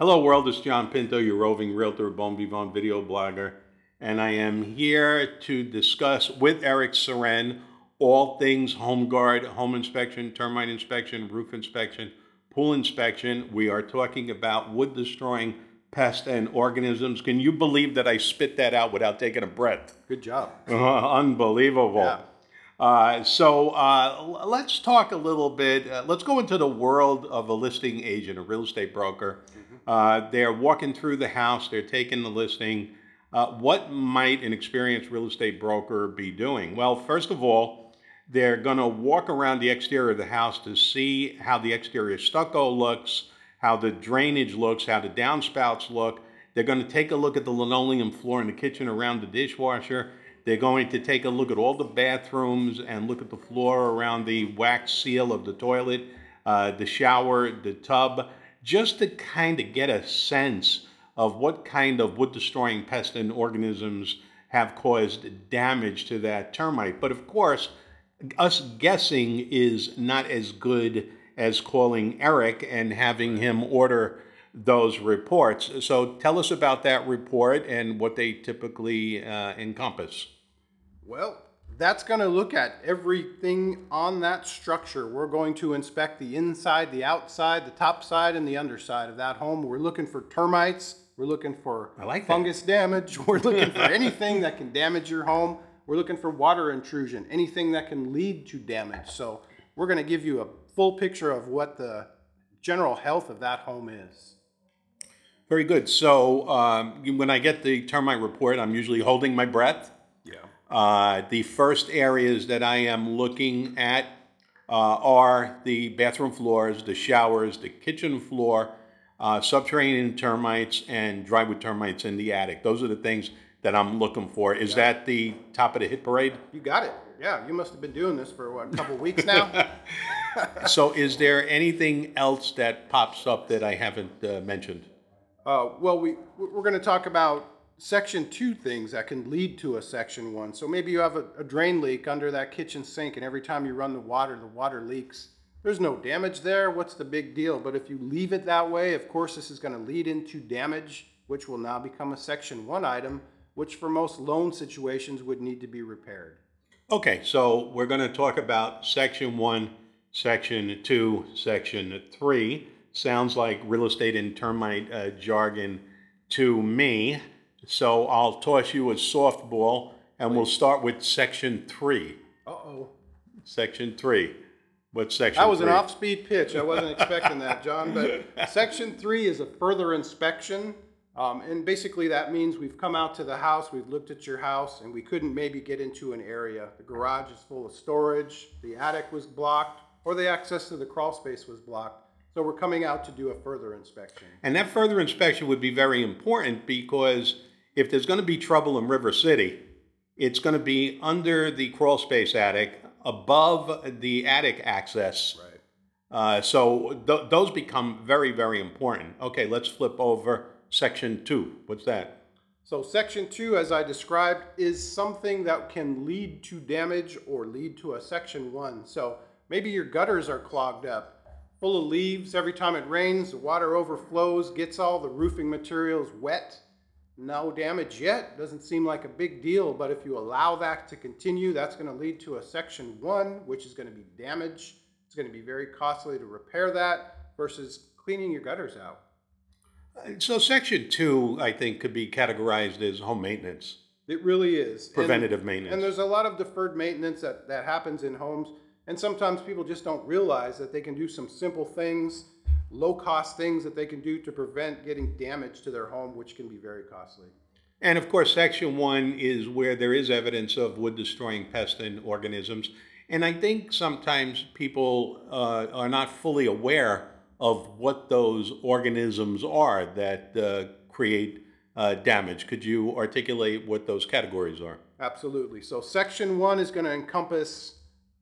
Hello, world. It's John Pinto, your roving realtor, Bon Vivant video blogger, and I am here to discuss with Eric Seren all things home guard, home inspection, termite inspection, roof inspection, pool inspection. We are talking about wood destroying pests and organisms. Can you believe that I spit that out without taking a breath? Good job. Uh, unbelievable. Yeah. Uh, so uh, let's talk a little bit. Uh, let's go into the world of a listing agent, a real estate broker. Uh, they're walking through the house, they're taking the listing. Uh, what might an experienced real estate broker be doing? Well, first of all, they're going to walk around the exterior of the house to see how the exterior stucco looks, how the drainage looks, how the downspouts look. They're going to take a look at the linoleum floor in the kitchen around the dishwasher. They're going to take a look at all the bathrooms and look at the floor around the wax seal of the toilet, uh, the shower, the tub, just to kind of get a sense of what kind of wood destroying pests and organisms have caused damage to that termite. But of course, us guessing is not as good as calling Eric and having him order those reports. So tell us about that report and what they typically uh, encompass. Well, that's going to look at everything on that structure. We're going to inspect the inside, the outside, the top side, and the underside of that home. We're looking for termites. We're looking for I like that. fungus damage. We're looking for anything that can damage your home. We're looking for water intrusion, anything that can lead to damage. So we're going to give you a full picture of what the general health of that home is. Very good. So um, when I get the termite report, I'm usually holding my breath. Uh, the first areas that I am looking at uh, are the bathroom floors, the showers, the kitchen floor, uh, subterranean termites, and drywood termites in the attic. Those are the things that I'm looking for. Is that the top of the hit parade? You got it. Yeah, you must have been doing this for what, a couple weeks now? so, is there anything else that pops up that I haven't uh, mentioned? Uh, well, we we're going to talk about section two things that can lead to a section one. So maybe you have a, a drain leak under that kitchen sink, and every time you run the water, the water leaks. There's no damage there. What's the big deal? But if you leave it that way, of course, this is going to lead into damage, which will now become a section one item, which for most loan situations would need to be repaired. Okay, so we're going to talk about section one, section two, section three. Sounds like real estate and termite uh, jargon to me. So I'll toss you a softball and we'll start with section three. Uh oh. Section three. What section That was three? an off speed pitch. I wasn't expecting that, John. But section three is a further inspection. Um, and basically, that means we've come out to the house, we've looked at your house, and we couldn't maybe get into an area. The garage is full of storage, the attic was blocked, or the access to the crawl space was blocked. So we're coming out to do a further inspection. And that further inspection would be very important because if there's going to be trouble in River City, it's going to be under the crawl space attic, above the attic access. Right. Uh, so th- those become very, very important. Okay, let's flip over section two. What's that? So section two, as I described, is something that can lead to damage or lead to a section one. So maybe your gutters are clogged up, full of leaves. Every time it rains, the water overflows, gets all the roofing materials wet. No damage yet. Doesn't seem like a big deal, but if you allow that to continue, that's going to lead to a section one, which is going to be damage. It's going to be very costly to repair that versus cleaning your gutters out. So section two, I think, could be categorized as home maintenance, It really is. And- preventative maintenance. And there's a lot of deferred maintenance that, that happens in homes. And sometimes people just don't realize that they can do some simple things, low cost things that they can do to prevent getting damage to their home, which can be very costly. And of course, section one is where there is evidence of wood destroying pests and organisms. And I think sometimes people uh, are not fully aware of what those organisms are that uh, create uh, damage. Could you articulate what those categories are? Absolutely. So section one is going to encompass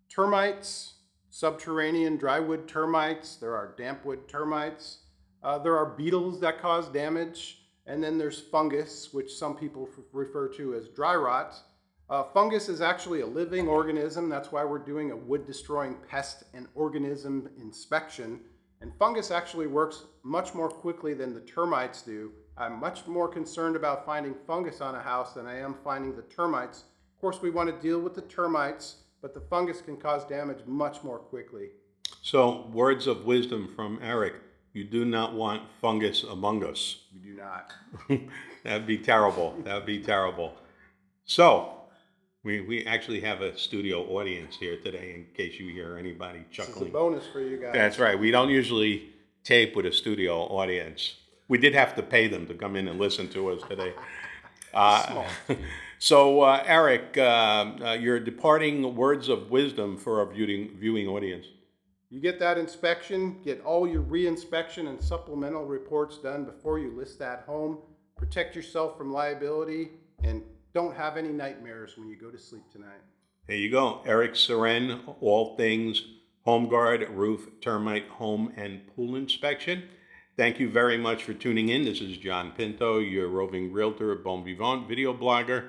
termites, subterranean drywood termites. There are dampwood termites. Uh, there are beetles that cause damage. And then there's fungus, which some people refer to as dry rot. Uh, fungus is actually a living organism. That's why we're doing a wood destroying pest and organism inspection. And fungus actually works much more quickly than the termites do. I'm much more concerned about finding fungus on a house than I am finding the termites. Of course, we want to deal with the termites, but the fungus can cause damage much more quickly. So, words of wisdom from Eric. You do not want fungus among us. We do not. That'd be terrible. That'd be terrible. So, we, we actually have a studio audience here today in case you hear anybody This is a chuckling. bonus for you guys. That's right. We don't usually tape with a studio audience. We did have to pay them to come in and listen to us today. Uh, so, uh, Eric, uh, uh, your departing words of wisdom for our viewing, viewing audience. You get that inspection, get all your re-inspection and supplemental reports done before you list that home. Protect yourself from liability and don't have any nightmares when you go to sleep tonight. There you go. Eric Seren, all things home guard, roof, termite, home, and pool inspection. Thank you very much for tuning in. This is John Pinto, your roving realtor, Bon Vivant video blogger,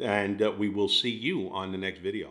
and uh, we will see you on the next video.